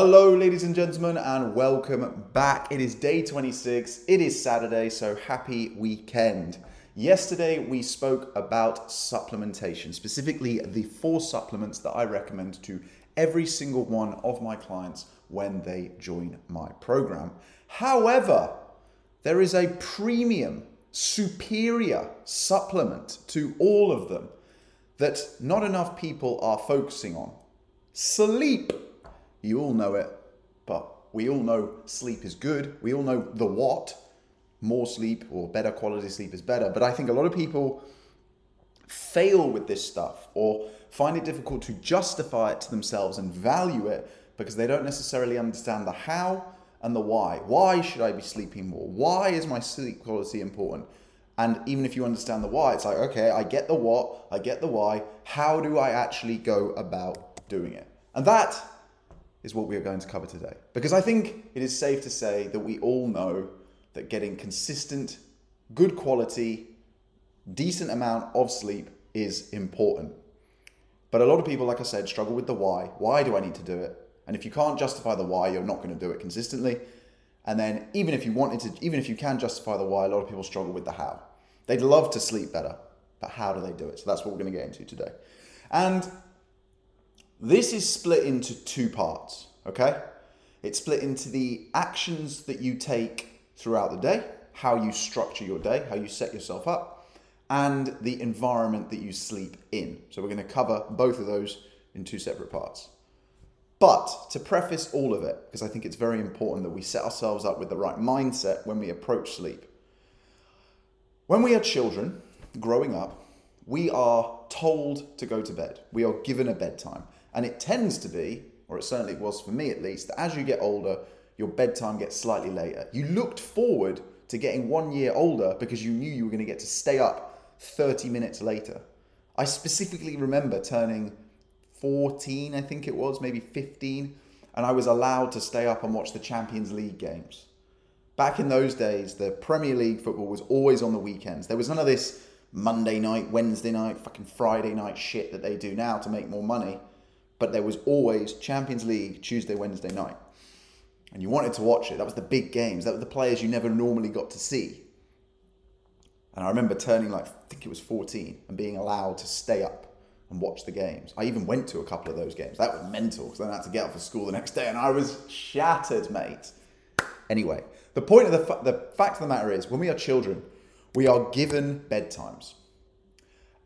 Hello, ladies and gentlemen, and welcome back. It is day 26. It is Saturday, so happy weekend. Yesterday, we spoke about supplementation, specifically the four supplements that I recommend to every single one of my clients when they join my program. However, there is a premium, superior supplement to all of them that not enough people are focusing on sleep. You all know it, but we all know sleep is good. We all know the what. More sleep or better quality sleep is better. But I think a lot of people fail with this stuff or find it difficult to justify it to themselves and value it because they don't necessarily understand the how and the why. Why should I be sleeping more? Why is my sleep quality important? And even if you understand the why, it's like, okay, I get the what, I get the why. How do I actually go about doing it? And that is what we are going to cover today. Because I think it is safe to say that we all know that getting consistent, good quality, decent amount of sleep is important. But a lot of people, like I said, struggle with the why. Why do I need to do it? And if you can't justify the why, you're not going to do it consistently. And then even if you wanted to, even if you can justify the why, a lot of people struggle with the how. They'd love to sleep better, but how do they do it? So that's what we're going to get into today. And this is split into two parts, okay? It's split into the actions that you take throughout the day, how you structure your day, how you set yourself up, and the environment that you sleep in. So we're going to cover both of those in two separate parts. But to preface all of it, because I think it's very important that we set ourselves up with the right mindset when we approach sleep. When we are children growing up, we are told to go to bed. We are given a bedtime. And it tends to be, or it certainly was for me at least, that as you get older, your bedtime gets slightly later. You looked forward to getting one year older because you knew you were going to get to stay up 30 minutes later. I specifically remember turning 14, I think it was, maybe 15, and I was allowed to stay up and watch the Champions League games. Back in those days, the Premier League football was always on the weekends. There was none of this Monday night, Wednesday night, fucking Friday night shit that they do now to make more money but there was always Champions League Tuesday, Wednesday night. And you wanted to watch it. That was the big games. That were the players you never normally got to see. And I remember turning like, I think it was 14, and being allowed to stay up and watch the games. I even went to a couple of those games. That was mental because then I had to get up for school the next day and I was shattered, mate. Anyway, the point of the, fa- the fact of the matter is, when we are children, we are given bedtimes.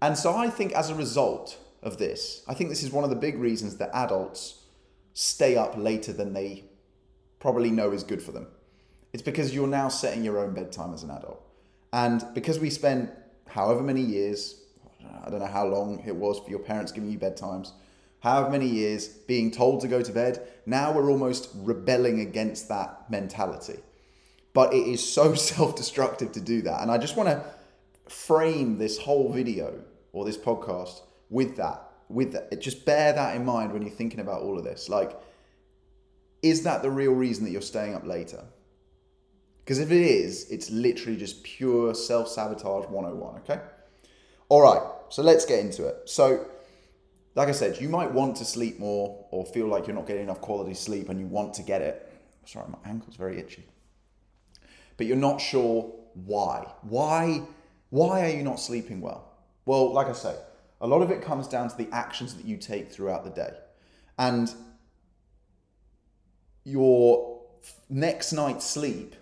And so I think as a result, of this. I think this is one of the big reasons that adults stay up later than they probably know is good for them. It's because you're now setting your own bedtime as an adult. And because we spent however many years, I don't know how long it was for your parents giving you bedtimes, however many years being told to go to bed, now we're almost rebelling against that mentality. But it is so self destructive to do that. And I just want to frame this whole video or this podcast with that with that just bear that in mind when you're thinking about all of this. Like is that the real reason that you're staying up later? Because if it is it's literally just pure self-sabotage 101 okay? All right so let's get into it. So like i said you might want to sleep more or feel like you're not getting enough quality sleep and you want to get it. Sorry my ankle's very itchy. But you're not sure why. Why why are you not sleeping well? Well like i say a lot of it comes down to the actions that you take throughout the day. And your next night's sleep,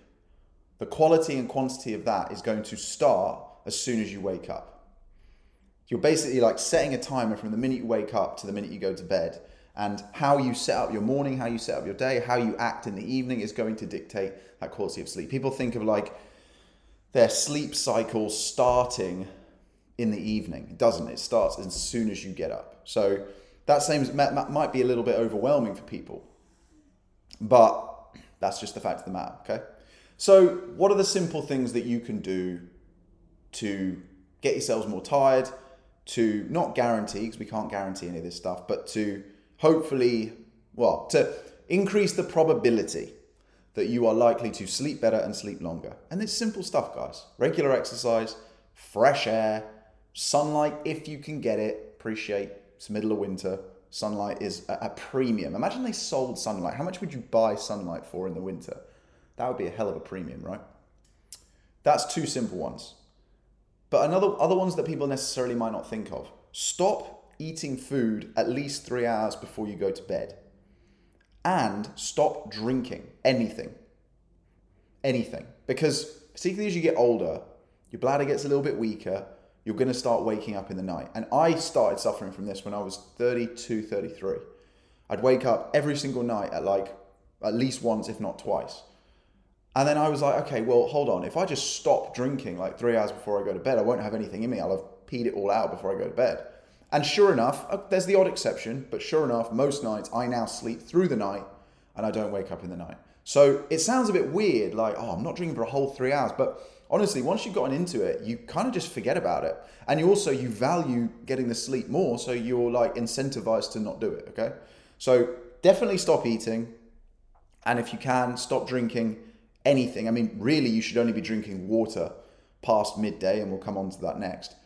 the quality and quantity of that is going to start as soon as you wake up. You're basically like setting a timer from the minute you wake up to the minute you go to bed. And how you set up your morning, how you set up your day, how you act in the evening is going to dictate that quality of sleep. People think of like their sleep cycle starting in the evening. Doesn't. It starts as soon as you get up. So that seems might be a little bit overwhelming for people, but that's just the fact of the matter. Okay. So what are the simple things that you can do to get yourselves more tired? To not guarantee, because we can't guarantee any of this stuff, but to hopefully, well, to increase the probability that you are likely to sleep better and sleep longer. And it's simple stuff, guys. Regular exercise, fresh air, sunlight if you can get it. Appreciate it's middle of winter. sunlight is a, a premium. Imagine they sold sunlight. How much would you buy sunlight for in the winter? That would be a hell of a premium, right? That's two simple ones. But another other ones that people necessarily might not think of. Stop eating food at least three hours before you go to bed. And stop drinking anything. Anything. Because particularly as you get older, your bladder gets a little bit weaker, you're going to start waking up in the night. And I started suffering from this when I was 32, 33. I'd wake up every single night at like at least once, if not twice. And then I was like, okay, well, hold on. If I just stop drinking like three hours before I go to bed, I won't have anything in me. I'll have peed it all out before I go to bed. And sure enough, uh, there's the odd exception, but sure enough, most nights I now sleep through the night and I don't wake up in the night. So it sounds a bit weird, like, oh, I'm not drinking for a whole three hours. But honestly, once you've gotten into it, you kind of just forget about it. And you also, you value getting the sleep more. So you're like incentivized to not do it. Okay. So definitely stop eating. And if you can, stop drinking anything. I mean, really, you should only be drinking water past midday, and we'll come on to that next.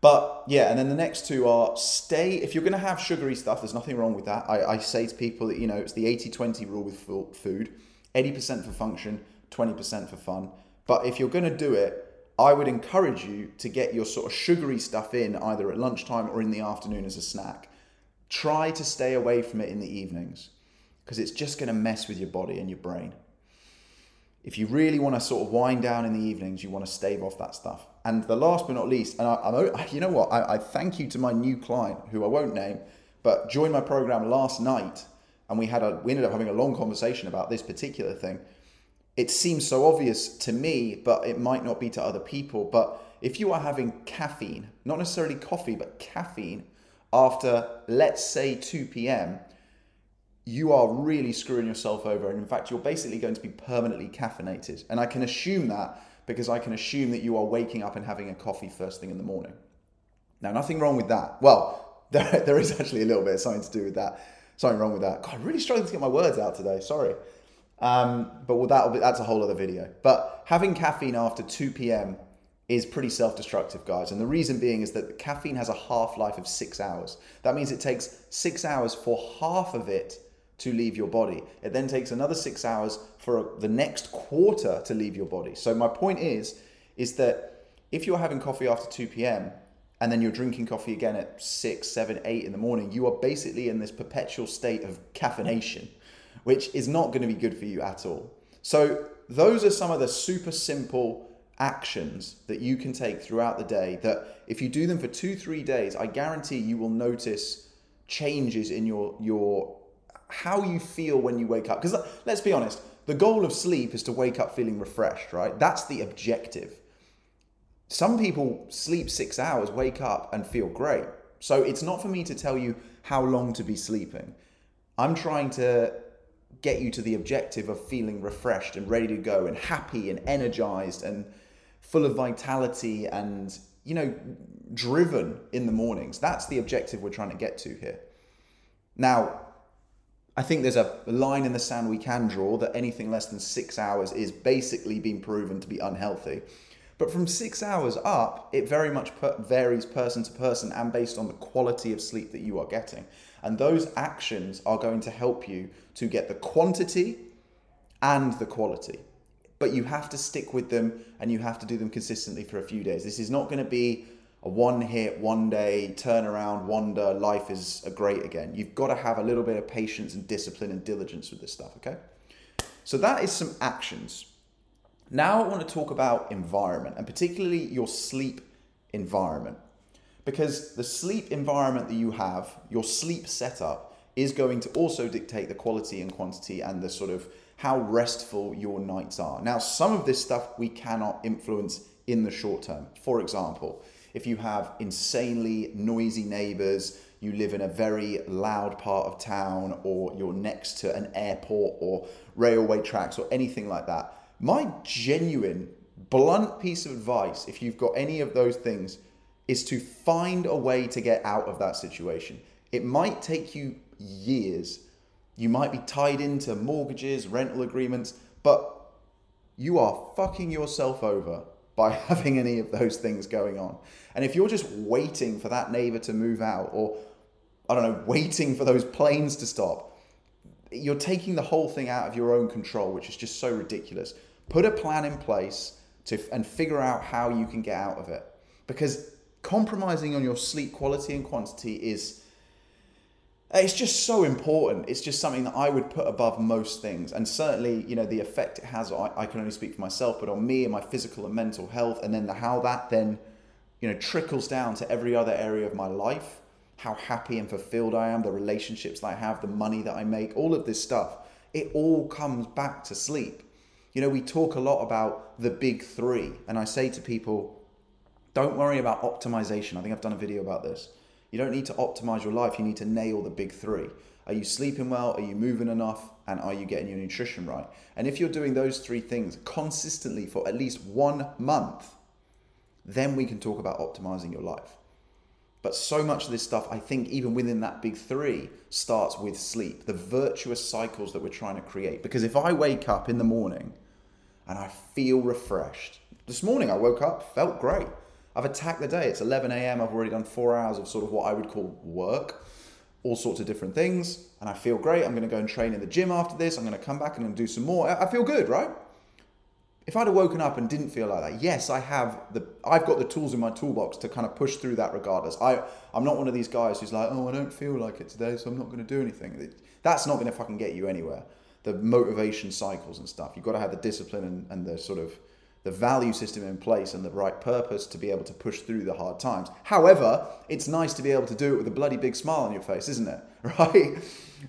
But yeah, and then the next two are stay. If you're going to have sugary stuff, there's nothing wrong with that. I, I say to people that, you know, it's the 80 20 rule with food 80% for function, 20% for fun. But if you're going to do it, I would encourage you to get your sort of sugary stuff in either at lunchtime or in the afternoon as a snack. Try to stay away from it in the evenings because it's just going to mess with your body and your brain if you really want to sort of wind down in the evenings, you want to stave off that stuff. And the last but not least, and I, am you know what, I, I, thank you to my new client, who I won't name, but joined my program last night, and we had a we ended up having a long conversation about this particular thing. It seems so obvious to me, but it might not be to other people. But if you are having caffeine, not necessarily coffee, but caffeine after let's say 2 p.m., you are really screwing yourself over. And in fact, you're basically going to be permanently caffeinated. And I can assume that because I can assume that you are waking up and having a coffee first thing in the morning. Now, nothing wrong with that. Well, there, there is actually a little bit of something to do with that. Something wrong with that. God, I'm really struggling to get my words out today. Sorry. Um, but well, that'll be, that's a whole other video. But having caffeine after 2 p.m. is pretty self-destructive, guys. And the reason being is that caffeine has a half-life of six hours. That means it takes six hours for half of it to leave your body. It then takes another six hours for the next quarter to leave your body. So my point is, is that if you're having coffee after 2 p.m. and then you're drinking coffee again at 6, 7, 8 in the morning, you are basically in this perpetual state of caffeination, which is not going to be good for you at all. So those are some of the super simple actions that you can take throughout the day that if you do them for two, three days, I guarantee you will notice changes in your, your how you feel when you wake up. Because let's be honest, the goal of sleep is to wake up feeling refreshed, right? That's the objective. Some people sleep six hours, wake up, and feel great. So it's not for me to tell you how long to be sleeping. I'm trying to get you to the objective of feeling refreshed and ready to go and happy and energized and full of vitality and, you know, driven in the mornings. That's the objective we're trying to get to here. Now, I think there's a line in the sand we can draw that anything less than six hours is basically being proven to be unhealthy. But from six hours up, it very much per- varies person to person and based on the quality of sleep that you are getting. And those actions are going to help you to get the quantity and the quality. But you have to stick with them and you have to do them consistently for a few days. This is not going to be a one hit, one day, turnaround, wonder, life is a great again. You've got to have a little bit of patience and discipline and diligence with this stuff, okay? So that is some actions. Now I want to talk about environment and particularly your sleep environment. Because the sleep environment that you have, your sleep setup, is going to also dictate the quality and quantity and the sort of how restful your nights are. Now, some of this stuff we cannot influence in the short term. For example, if you have insanely noisy neighbors, you live in a very loud part of town, or you're next to an airport or railway tracks or anything like that. My genuine, blunt piece of advice, if you've got any of those things, is to find a way to get out of that situation. It might take you years. You might be tied into mortgages, rental agreements, but you are fucking yourself over by having any of those things going on. And if you're just waiting for that neighbor to move out or I don't know, waiting for those planes to stop. You're taking the whole thing out of your own control, which is just so ridiculous. Put a plan in place to and figure out how you can get out of it. Because compromising on your sleep quality and quantity is it's just so important. It's just something that I would put above most things. And certainly, you know, the effect it has, I, I can only speak for myself, but on me and my physical and mental health, and then the, how that then, you know, trickles down to every other area of my life, how happy and fulfilled I am, the relationships that I have, the money that I make, all of this stuff, it all comes back to sleep. You know, we talk a lot about the big three, and I say to people, don't worry about optimization. I think I've done a video about this you don't need to optimize your life, you need to nail the big three. Are you sleeping well? Are you moving enough? And are you getting your nutrition right? And if you're doing those three things consistently for at least one month, then we can talk about optimizing your life. But so much of this stuff, I think, even within that big three, starts with sleep, the virtuous cycles that we're trying to create. Because if I wake up in the morning and I feel refreshed, this morning I woke up, felt great. I've attacked the day. It's 11 a.m. I've already done four hours of sort of what I would call work, all sorts of different things, and I feel great. I'm going to go and train in the gym after this. I'm going to come back and do some more. I feel good, right? If I'd have woken up and didn't feel like that, yes, I have the I've got the tools in my toolbox to kind of push through that regardless. I I'm not one of these guys who's like, oh, I don't feel like it today, so I'm not going to do anything. That's not going to fucking get you anywhere. The motivation cycles and stuff. You've got to have the discipline and, and the sort of the value system in place and the right purpose to be able to push through the hard times. However, it's nice to be able to do it with a bloody big smile on your face, isn't it? Right?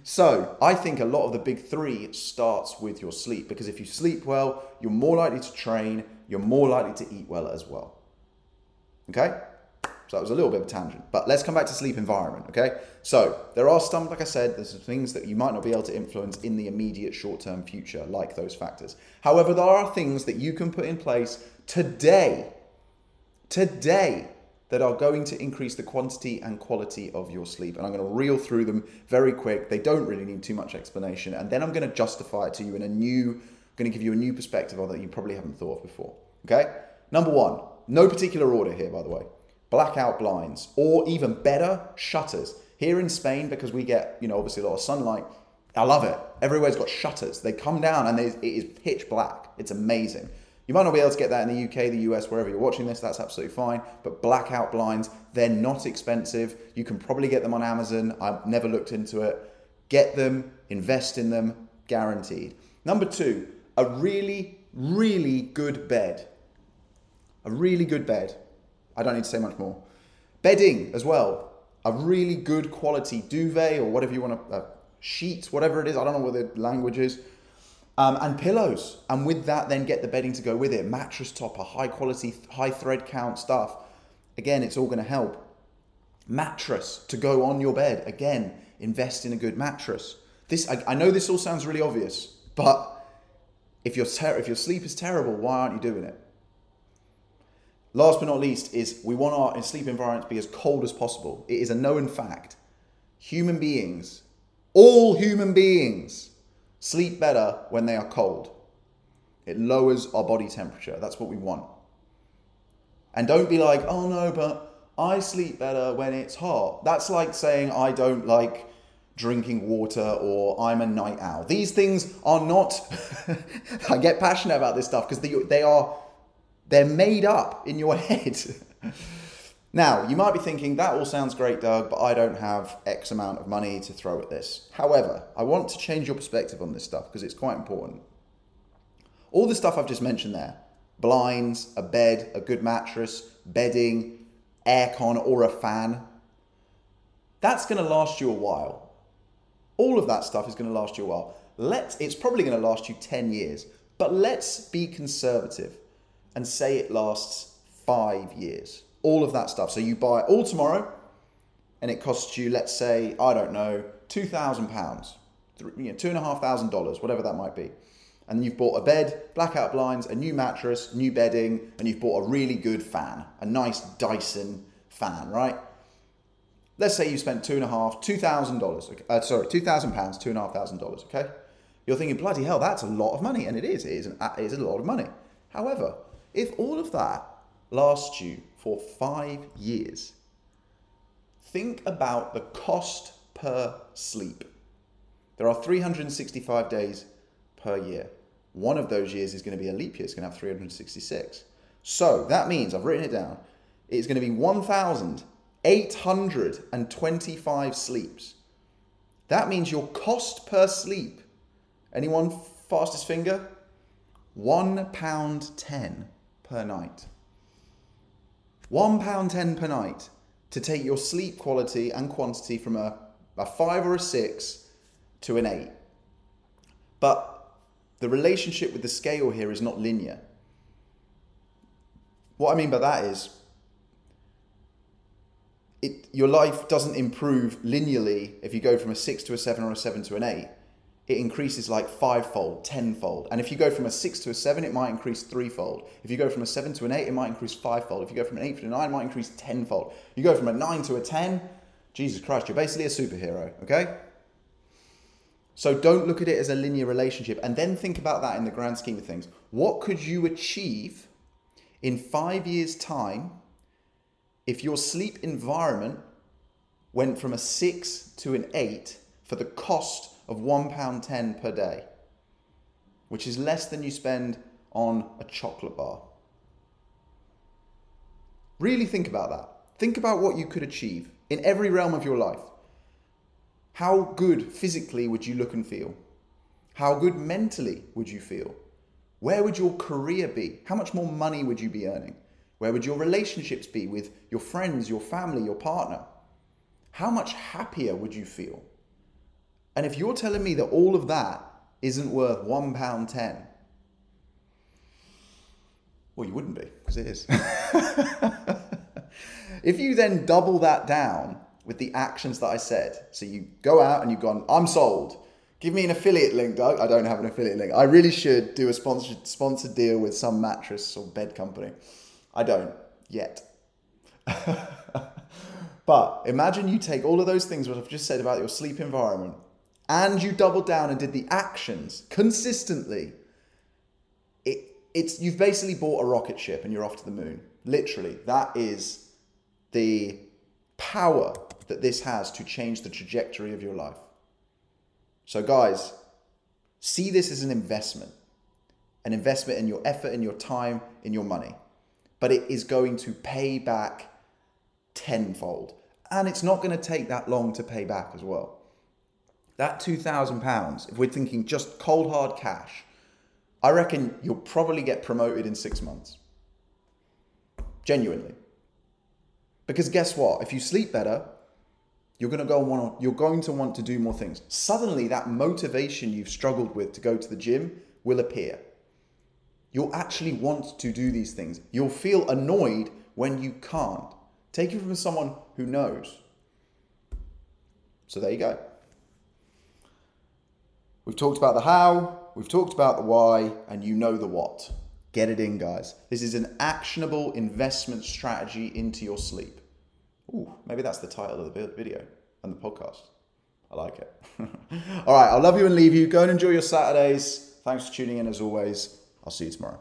So, I think a lot of the big three starts with your sleep because if you sleep well, you're more likely to train, you're more likely to eat well as well. Okay? So that was a little bit of a tangent, but let's come back to sleep environment, okay? So there are some, like I said, there's some things that you might not be able to influence in the immediate short-term future, like those factors. However, there are things that you can put in place today, today, that are going to increase the quantity and quality of your sleep. And I'm going to reel through them very quick. They don't really need too much explanation. And then I'm going to justify it to you in a new, going to give you a new perspective on that you probably haven't thought of before. Okay? Number one, no particular order here, by the way blackout blinds, or even better, shutters. Here in Spain, because we get, you know, obviously a lot of sunlight, I love it. Everywhere's got shutters. They come down and it is pitch black. It's amazing. You might not be able to get that in the UK, the US, wherever you're watching this, that's absolutely fine. But blackout blinds, they're not expensive. You can probably get them on Amazon. I've never looked into it. Get them, invest in them, guaranteed. Number two, a really, really good bed. A really good bed I don't need to say much more. Bedding as well. A really good quality duvet or whatever you want to, uh, sheets, whatever it is. I don't know what the language is. Um, and pillows. And with that, then get the bedding to go with it. Mattress topper, high quality, high thread count stuff. Again, it's all going to help. Mattress to go on your bed. Again, invest in a good mattress. This I, I know this all sounds really obvious, but if your ter- if your sleep is terrible, why aren't you doing it? Last but not least is we want our sleep environment to be as cold as possible. It is a known fact. Human beings, all human beings, sleep better when they are cold. It lowers our body temperature. That's what we want. And don't be like, oh no, but I sleep better when it's hot. That's like saying I don't like drinking water or I'm a night owl. These things are not, I get passionate about this stuff because they, they are they're made up in your head. now, you might be thinking, that all sounds great, Doug, but I don't have X amount of money to throw at this. However, I want to change your perspective on this stuff because it's quite important. All the stuff I've just mentioned there blinds, a bed, a good mattress, bedding, aircon, or a fan that's going to last you a while. All of that stuff is going to last you a while. Let's, it's probably going to last you 10 years, but let's be conservative and say it lasts five years. All of that stuff. So you buy it all tomorrow and it costs you, let's say, I don't know, £2,000, you know, $2,500, whatever that might be. And you've bought a bed, blackout blinds, a new mattress, new bedding, and you've bought a really good fan, a nice Dyson fan, right? Let's say you spent two and a half, two thousand dollars. Uh, sorry, two thousand pounds, two and a half thousand dollars. Okay, you're thinking, bloody hell, that's a lot of money, and it is. It is, an, it is a lot of money. However, if all of that lasts you for five years, think about the cost per sleep. There are 365 days per year. One of those years is going to be a leap year, it's going to have 366. So that means, I've written it down, it's going to be 1,825 sleeps. That means your cost per sleep, anyone fastest finger? One pound ten per night. One pound ten per night to take your sleep quality and quantity from a, a five or a six to an eight. But the relationship with the scale here is not linear. What I mean by that is, it, your life doesn't improve linearly if you go from a six to a seven or a seven to an eight. It increases like fivefold, tenfold. And if you go from a six to a seven, it might increase threefold. If you go from a seven to an eight, it might increase fivefold. If you go from an eight to a nine, it might increase tenfold. You go from a nine to a ten, Jesus Christ, you're basically a superhero, okay? So don't look at it as a linear relationship and then think about that in the grand scheme of things. What could you achieve in five years' time if your sleep environment went from a six to an eight for the cost of £1.10 per day, which is less than you spend on a chocolate bar. Really think about that. Think about what you could achieve in every realm of your life. How good physically would you look and feel? How good mentally would you feel? Where would your career be? How much more money would you be earning? Where would your relationships be with your friends, your family, your partner? How much happier would you feel? And if you're telling me that all of that isn't worth one pound ten, well, you wouldn't be because it is. if you then double that down with the actions that I said, so you go out and you've gone, I'm sold. Give me an affiliate link, Doug. I don't have an affiliate link. I really should do a sponsored sponsored deal with some mattress or bed company. I don't yet. but imagine you take all of those things what I've just said about your sleep environment and you doubled down and did the actions consistently, it, it's you've basically bought a rocket ship and you're off to the moon. Literally, that is the power that this has to change the trajectory of your life. So, guys, see this as an investment, an investment in your effort, in your time, in your money. But it is going to pay back tenfold. And it's not going to take that long to pay back as well. That £2,000, if we're thinking just cold hard cash, I reckon you'll probably get promoted in six months. Genuinely. Because guess what? If you sleep better, you're going to go want you're going to want to do more things. Suddenly that motivation you've struggled with to go to the gym will appear. You'll actually want to do these things. You'll feel annoyed when you can't. Take it from someone who knows. So there you go. We've talked about the how, we've talked about the why, and you know the what. Get it in, guys. This is an actionable investment strategy into your sleep. Ooh, maybe that's the title of the video and the podcast. I like it. All right, I'll love you and leave you. Go and enjoy your Saturdays. Thanks for tuning in as always. I'll see you tomorrow.